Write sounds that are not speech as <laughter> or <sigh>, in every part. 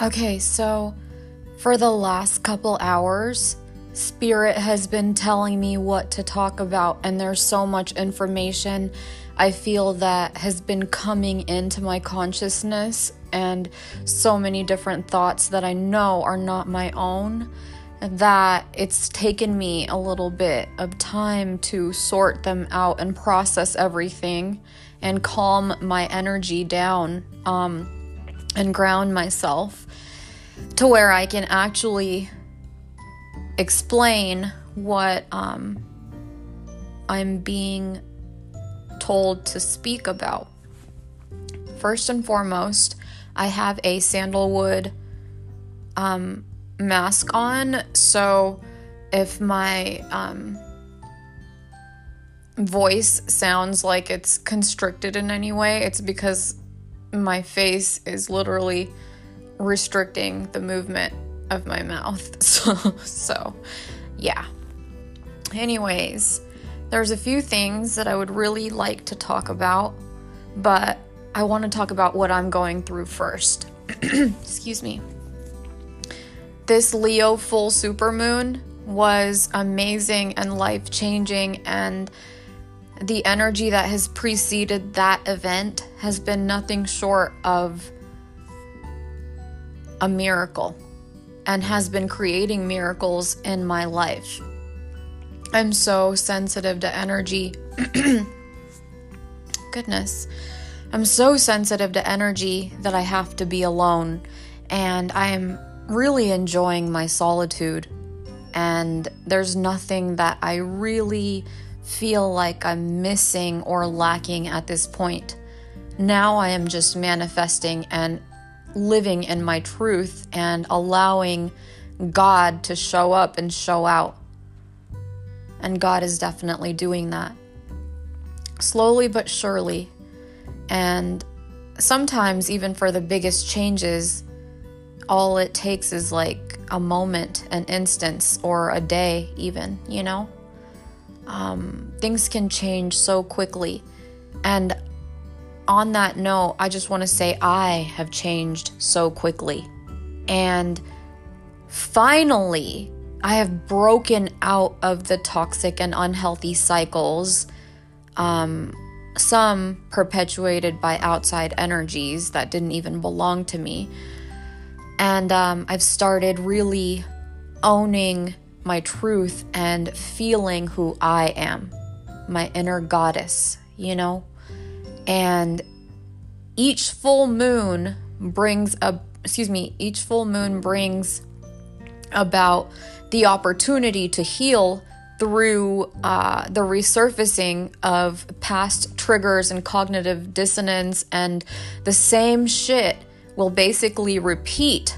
Okay, so for the last couple hours, Spirit has been telling me what to talk about, and there's so much information I feel that has been coming into my consciousness, and so many different thoughts that I know are not my own that it's taken me a little bit of time to sort them out and process everything and calm my energy down um, and ground myself to where I can actually explain what um, I'm being told to speak about. First and foremost, I have a sandalwood um, mask on, so if my um, voice sounds like it's constricted in any way, it's because my face is literally restricting the movement of my mouth. <laughs> So, so yeah. Anyways, there's a few things that I would really like to talk about, but I want to talk about what I'm going through first. <clears throat> Excuse me. This Leo full supermoon was amazing and life changing, and the energy that has preceded that event has been nothing short of a miracle and has been creating miracles in my life. I'm so sensitive to energy. <clears throat> Goodness. I'm so sensitive to energy that I have to be alone. And I am really enjoying my solitude. And there's nothing that I really feel like I'm missing or lacking at this point. Now I am just manifesting and living in my truth and allowing God to show up and show out. And God is definitely doing that. Slowly but surely. And sometimes, even for the biggest changes, all it takes is like a moment, an instance, or a day, even, you know? Um, things can change so quickly. And on that note, I just want to say I have changed so quickly. And finally, I have broken out of the toxic and unhealthy cycles, um, some perpetuated by outside energies that didn't even belong to me. And um, I've started really owning my truth and feeling who I am, my inner goddess, you know? And each full moon brings a, excuse me, each full moon brings about the opportunity to heal through uh, the resurfacing of past triggers and cognitive dissonance, and the same shit will basically repeat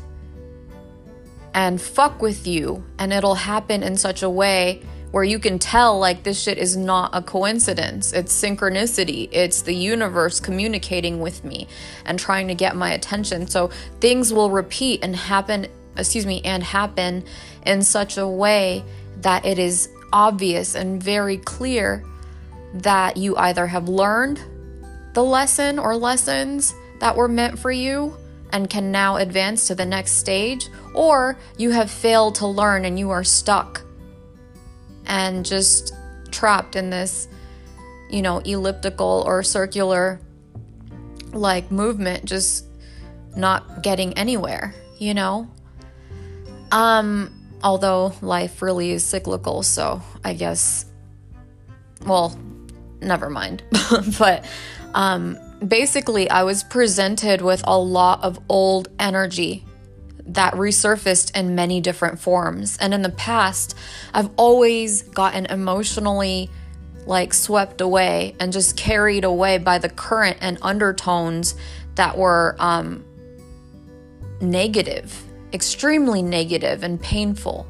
and fuck with you, and it'll happen in such a way where you can tell like this shit is not a coincidence. It's synchronicity. It's the universe communicating with me and trying to get my attention. So things will repeat and happen, excuse me, and happen in such a way that it is obvious and very clear that you either have learned the lesson or lessons that were meant for you and can now advance to the next stage, or you have failed to learn and you are stuck and just trapped in this, you know, elliptical or circular like movement, just not getting anywhere, you know? Um, although life really is cyclical, so I guess, well, never mind. <laughs> but um, basically, I was presented with a lot of old energy that resurfaced in many different forms. And in the past, I've always gotten emotionally like swept away and just carried away by the current and undertones that were um, negative, extremely negative and painful.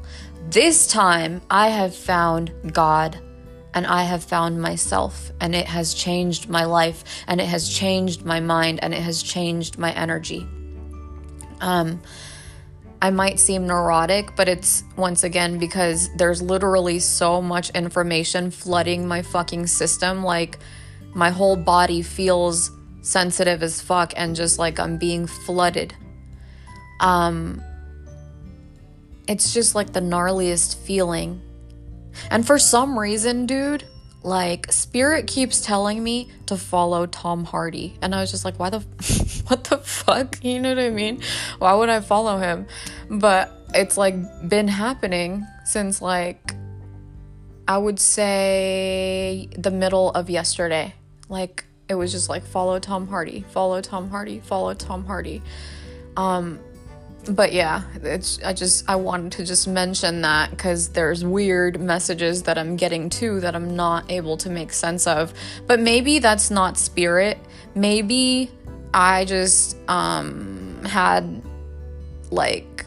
This time, I have found God and I have found myself, and it has changed my life, and it has changed my mind, and it has changed my energy. Um, I might seem neurotic, but it's once again because there's literally so much information flooding my fucking system. Like, my whole body feels sensitive as fuck and just like I'm being flooded. Um, it's just like the gnarliest feeling. And for some reason, dude, like spirit keeps telling me to follow Tom Hardy. And I was just like, why the <laughs> what the fuck? You know what I mean? Why would I follow him? But it's like been happening since like I would say the middle of yesterday. Like it was just like follow Tom Hardy, follow Tom Hardy, follow Tom Hardy. Um but yeah, it's I just I wanted to just mention that cuz there's weird messages that I'm getting too that I'm not able to make sense of. But maybe that's not spirit. Maybe I just um had like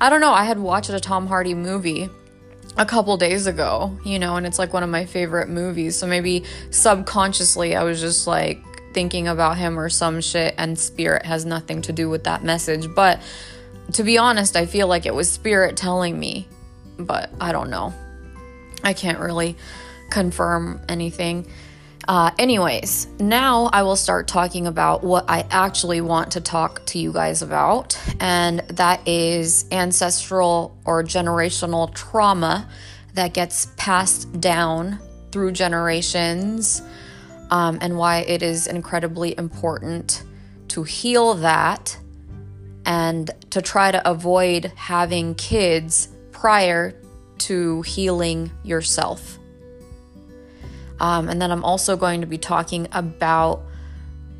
I don't know, I had watched a Tom Hardy movie a couple days ago, you know, and it's like one of my favorite movies. So maybe subconsciously I was just like thinking about him or some shit and spirit has nothing to do with that message. But to be honest, I feel like it was spirit telling me, but I don't know. I can't really confirm anything. Uh, anyways, now I will start talking about what I actually want to talk to you guys about, and that is ancestral or generational trauma that gets passed down through generations, um, and why it is incredibly important to heal that and to try to avoid having kids prior to healing yourself. Um, and then I'm also going to be talking about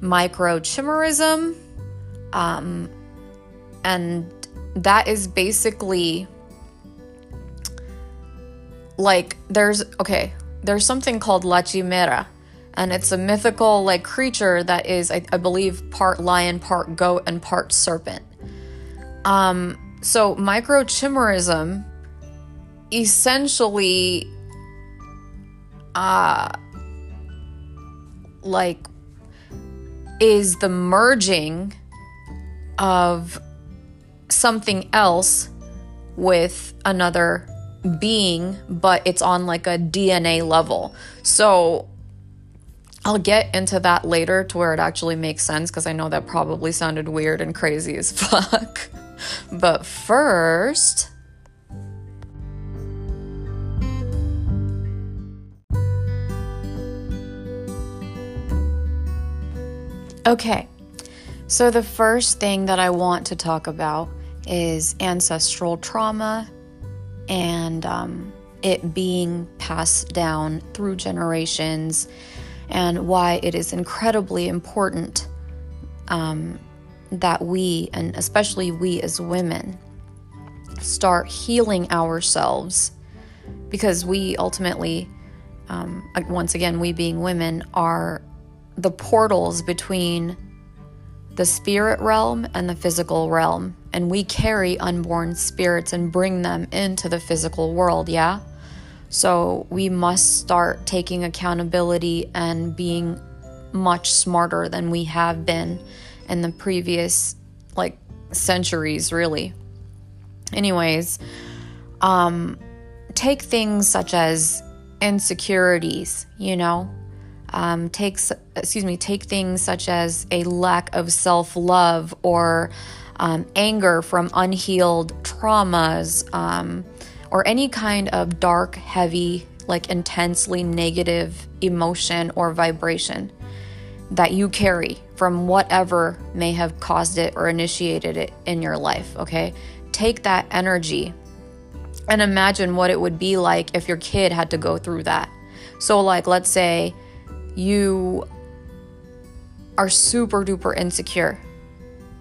microchimerism. Um, and that is basically like there's okay, there's something called La Chimera, and it's a mythical like creature that is, I, I believe, part lion, part goat, and part serpent. Um, so microchimerism essentially uh like is the merging of something else with another being, but it's on like a DNA level. So I'll get into that later to where it actually makes sense because I know that probably sounded weird and crazy as <laughs> fuck. But first, Okay, so the first thing that I want to talk about is ancestral trauma and um, it being passed down through generations, and why it is incredibly important um, that we, and especially we as women, start healing ourselves because we ultimately, um, once again, we being women, are the portals between the spirit realm and the physical realm. And we carry unborn spirits and bring them into the physical world, yeah? So we must start taking accountability and being much smarter than we have been in the previous like centuries, really. Anyways, um, take things such as insecurities, you know, um, takes excuse me take things such as a lack of self-love or um, anger from unhealed traumas um, or any kind of dark heavy like intensely negative emotion or vibration that you carry from whatever may have caused it or initiated it in your life okay take that energy and imagine what it would be like if your kid had to go through that so like let's say you are super duper insecure,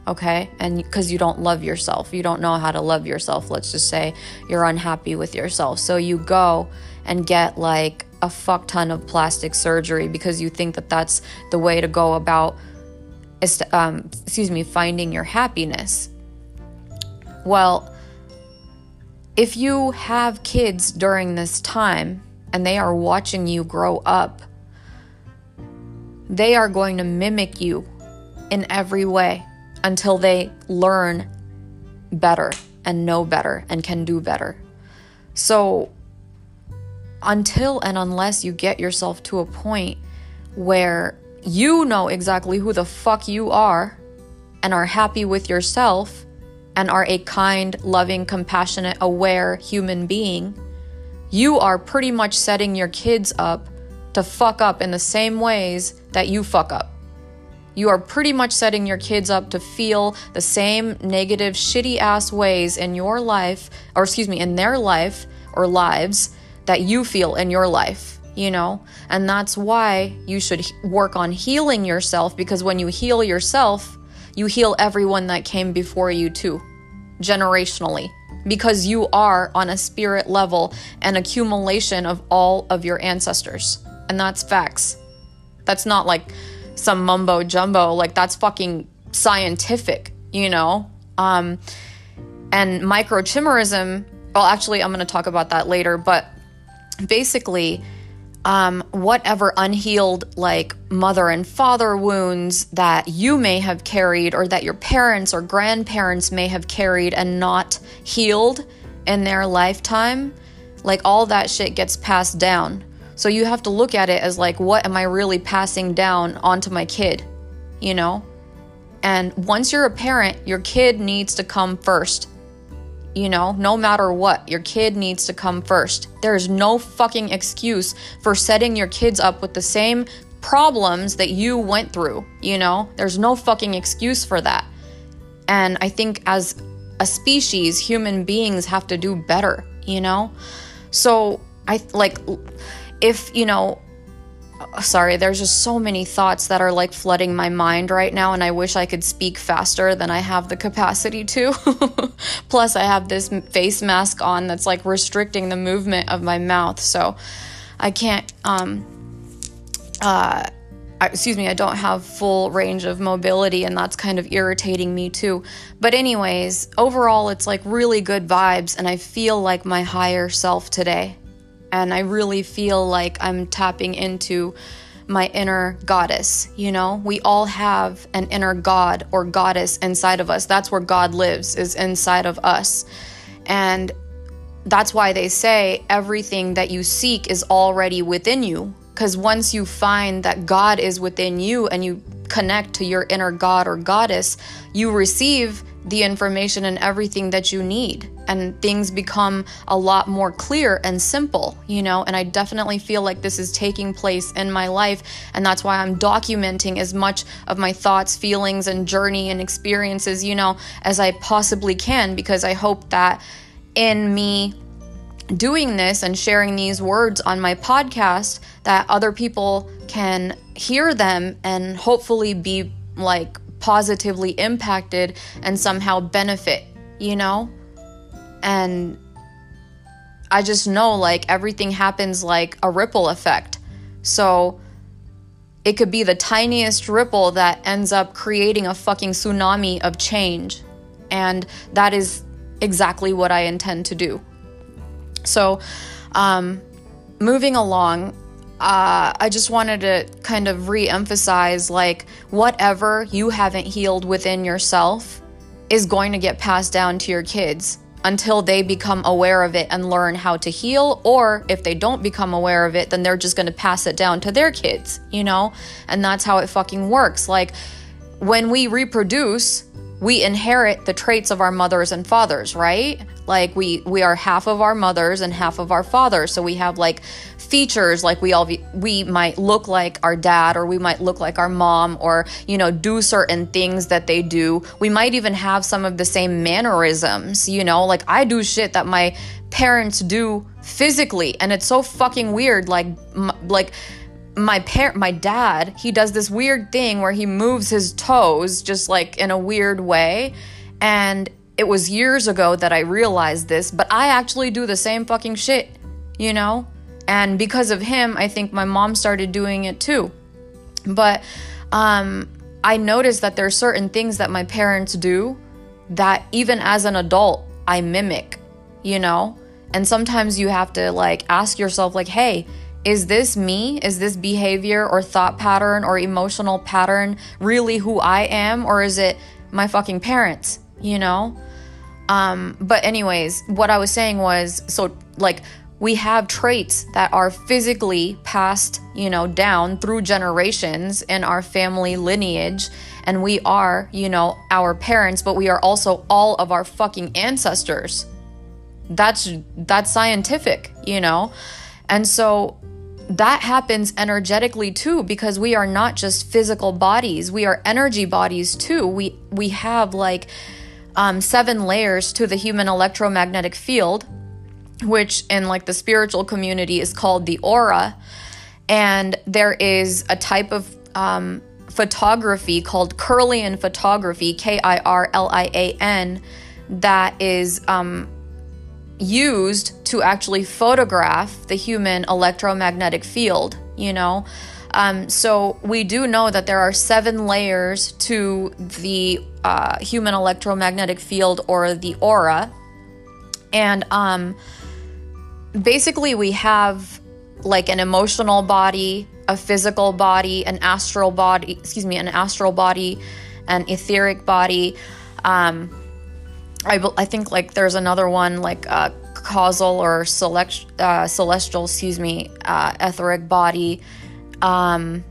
okay? And because you don't love yourself, you don't know how to love yourself. Let's just say you're unhappy with yourself. So you go and get like a fuck ton of plastic surgery because you think that that's the way to go about, um, excuse me, finding your happiness. Well, if you have kids during this time and they are watching you grow up, they are going to mimic you in every way until they learn better and know better and can do better. So, until and unless you get yourself to a point where you know exactly who the fuck you are and are happy with yourself and are a kind, loving, compassionate, aware human being, you are pretty much setting your kids up to fuck up in the same ways that you fuck up. You are pretty much setting your kids up to feel the same negative, shitty ass ways in your life, or excuse me, in their life or lives that you feel in your life, you know? And that's why you should work on healing yourself because when you heal yourself, you heal everyone that came before you too, generationally, because you are on a spirit level an accumulation of all of your ancestors. And that's facts. That's not like some mumbo jumbo, like that's fucking scientific, you know? Um, and microchimerism, well, actually, I'm going to talk about that later, but basically, um, whatever unhealed like mother and father wounds that you may have carried or that your parents or grandparents may have carried and not healed in their lifetime like all that shit gets passed down. So you have to look at it as like what am i really passing down onto my kid you know? And once you're a parent your kid needs to come first you know, no matter what, your kid needs to come first. There is no fucking excuse for setting your kids up with the same problems that you went through, you know? There's no fucking excuse for that. And I think as a species, human beings have to do better, you know? So I like if, you know, sorry, there's just so many thoughts that are like flooding my mind right now, and I wish I could speak faster than I have the capacity to. <laughs> Plus, I have this face mask on that's like restricting the movement of my mouth, so I can't, um, uh, I, excuse me, I don't have full range of mobility, and that's kind of irritating me too. But, anyways, overall, it's like really good vibes, and I feel like my higher self today and I really feel like I'm tapping into my inner goddess. You know, we all have an inner god or goddess inside of us. That's where God lives, is inside of us. And that's why they say everything that you seek is already within you. Because once you find that God is within you and you connect to your inner god or goddess, you receive the information and everything that you need and things become a lot more clear and simple, you know. And I definitely feel like this is taking place in my life, and that's why I'm documenting as much of my thoughts, feelings, and journey and experiences, you know, as I possibly can because I hope that in me doing this and sharing these words on my podcast that other people can hear them and hopefully be like positively impacted and somehow benefit, you know? And I just know like everything happens like a ripple effect. So it could be the tiniest ripple that ends up creating a fucking tsunami of change. And that is exactly what I intend to do. So, um, moving along, uh, I just wanted to kind of re emphasize like, whatever you haven't healed within yourself is going to get passed down to your kids until they become aware of it and learn how to heal. Or if they don't become aware of it, then they're just going to pass it down to their kids, you know? And that's how it fucking works. Like, when we reproduce, we inherit the traits of our mothers and fathers, right? Like we we are half of our mothers and half of our fathers. So we have like features like we all we might look like our dad or we might look like our mom or you know do certain things that they do. We might even have some of the same mannerisms, you know? Like I do shit that my parents do physically and it's so fucking weird like like my parent my dad he does this weird thing where he moves his toes just like in a weird way and it was years ago that I realized this but I actually do the same fucking shit you know and because of him I think my mom started doing it too but um I noticed that there's certain things that my parents do that even as an adult I mimic you know and sometimes you have to like ask yourself like hey is this me? Is this behavior or thought pattern or emotional pattern really who I am? Or is it my fucking parents? You know? Um, but, anyways, what I was saying was so, like, we have traits that are physically passed, you know, down through generations in our family lineage. And we are, you know, our parents, but we are also all of our fucking ancestors. That's that's scientific, you know? And so that happens energetically too because we are not just physical bodies we are energy bodies too we we have like um, seven layers to the human electromagnetic field which in like the spiritual community is called the aura. And there is a type of um, photography called Kirlian photography, K I R L I A N, that is um, used to actually photograph the human electromagnetic field, you know. Um, so we do know that there are seven layers to the uh, human electromagnetic field or the aura. And um, basically we have like an emotional body, a physical body, an astral body, excuse me, an astral body, an etheric body. Um, I, I think like there's another one like a causal or select, uh, celestial, excuse me, uh, etheric body, um,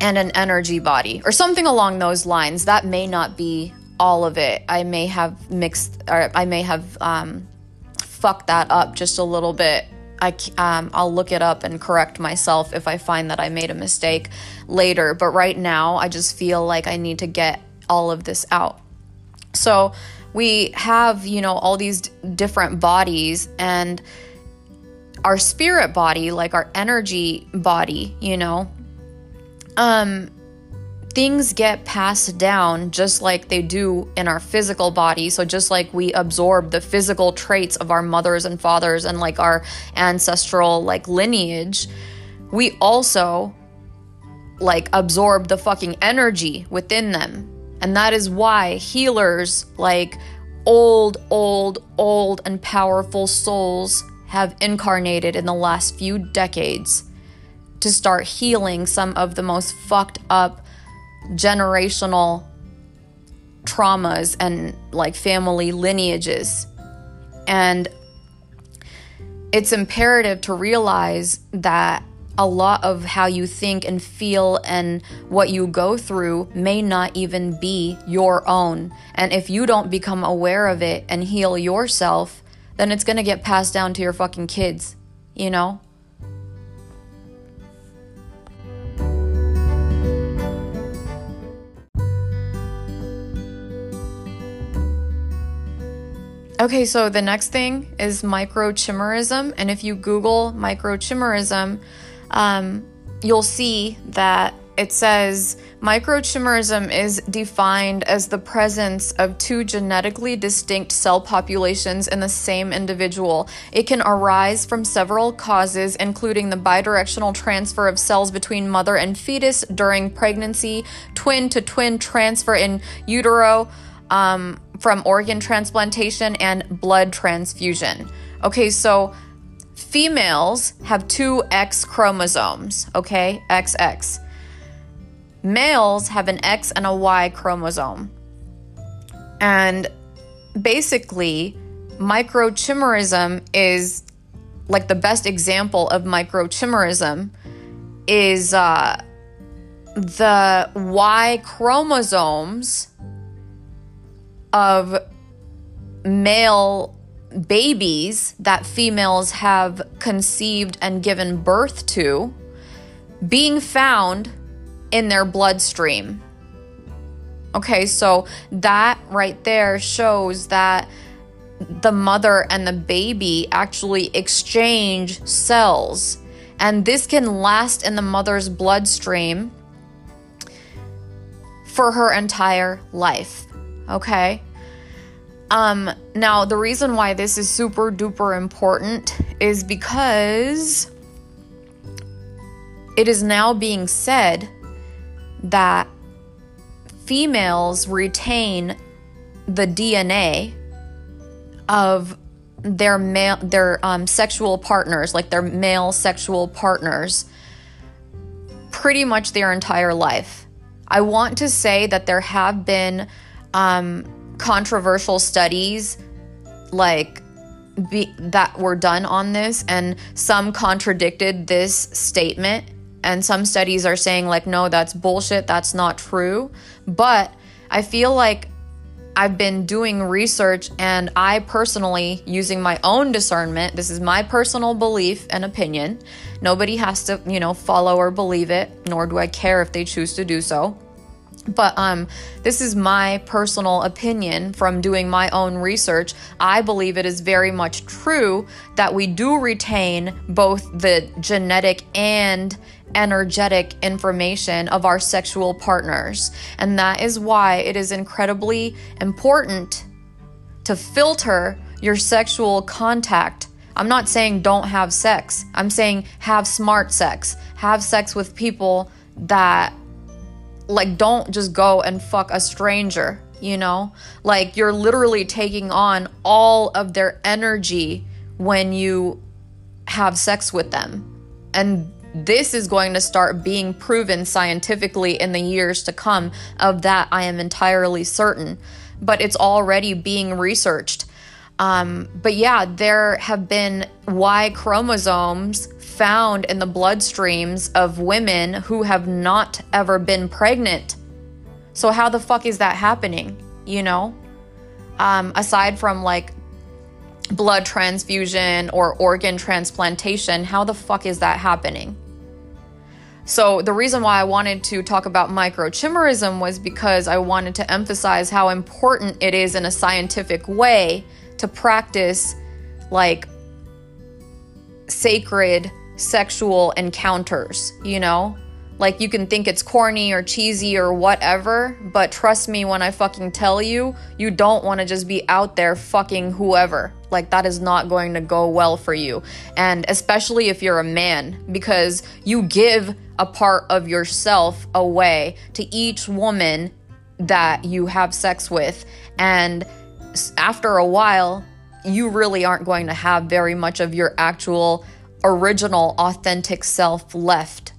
and an energy body or something along those lines. That may not be all of it. I may have mixed or I may have um, fuck that up just a little bit, I, um, I'll look it up and correct myself if I find that I made a mistake later. But right now, I just feel like I need to get all of this out. So we have, you know, all these d- different bodies and our spirit body, like our energy body, you know, um, things get passed down just like they do in our physical body. So, just like we absorb the physical traits of our mothers and fathers and like our ancestral like lineage, we also like absorb the fucking energy within them. And that is why healers like old, old, old, and powerful souls have incarnated in the last few decades to start healing some of the most fucked up generational traumas and like family lineages. And it's imperative to realize that a lot of how you think and feel and what you go through may not even be your own. And if you don't become aware of it and heal yourself, then it's gonna get passed down to your fucking kids, you know? Okay, so the next thing is microchimerism. And if you Google microchimerism, um, you'll see that it says microchimerism is defined as the presence of two genetically distinct cell populations in the same individual. It can arise from several causes, including the bidirectional transfer of cells between mother and fetus during pregnancy, twin to twin transfer in utero um, from organ transplantation and blood transfusion. Okay, so females have two X chromosomes, okay, XX. Males have an X and a Y chromosome. And basically, microchimerism is like the best example of microchimerism is uh, the Y chromosomes of male babies that females have conceived and given birth to being found in their bloodstream. Okay, so that right there shows that the mother and the baby actually exchange cells. And this can last in the mother's bloodstream for her entire life. Okay? Um, now, the reason why this is super duper important is because it is now being said that females retain the DNA of their male their um, sexual partners, like their male sexual partners, pretty much their entire life. I want to say that there have been um, controversial studies like be, that were done on this, and some contradicted this statement. And some studies are saying, like, no, that's bullshit, that's not true. But I feel like I've been doing research and I personally, using my own discernment, this is my personal belief and opinion. Nobody has to, you know, follow or believe it, nor do I care if they choose to do so. But um, this is my personal opinion from doing my own research. I believe it is very much true that we do retain both the genetic and energetic information of our sexual partners. And that is why it is incredibly important to filter your sexual contact. I'm not saying don't have sex, I'm saying have smart sex, have sex with people that like don't just go and fuck a stranger you know? Like you're literally taking on all of their energy when you have sex with them. And this is going to start being proven scientifically in the years to come of that i am entirely certain. But it's already being researched. Um, but yeah there have been y chromosomes found in the bloodstreams of women who have not ever been pregnant. So, how the fuck is that happening? You know? Um, aside from like blood transfusion or organ transplantation, how the fuck is that happening? So, the reason why I wanted to talk about microchimerism was because I wanted to emphasize how important it is in a scientific way to practice like sacred sexual encounters, you know? Like you can think it's corny or cheesy or whatever, but trust me when I fucking tell you, you don't want to just be out there fucking whoever. Like that is not going to go well for you. And especially if you're a man, because you give a part of yourself away to each woman that you have sex with. And after a while, you really aren't going to have very much of your actual original, authentic self left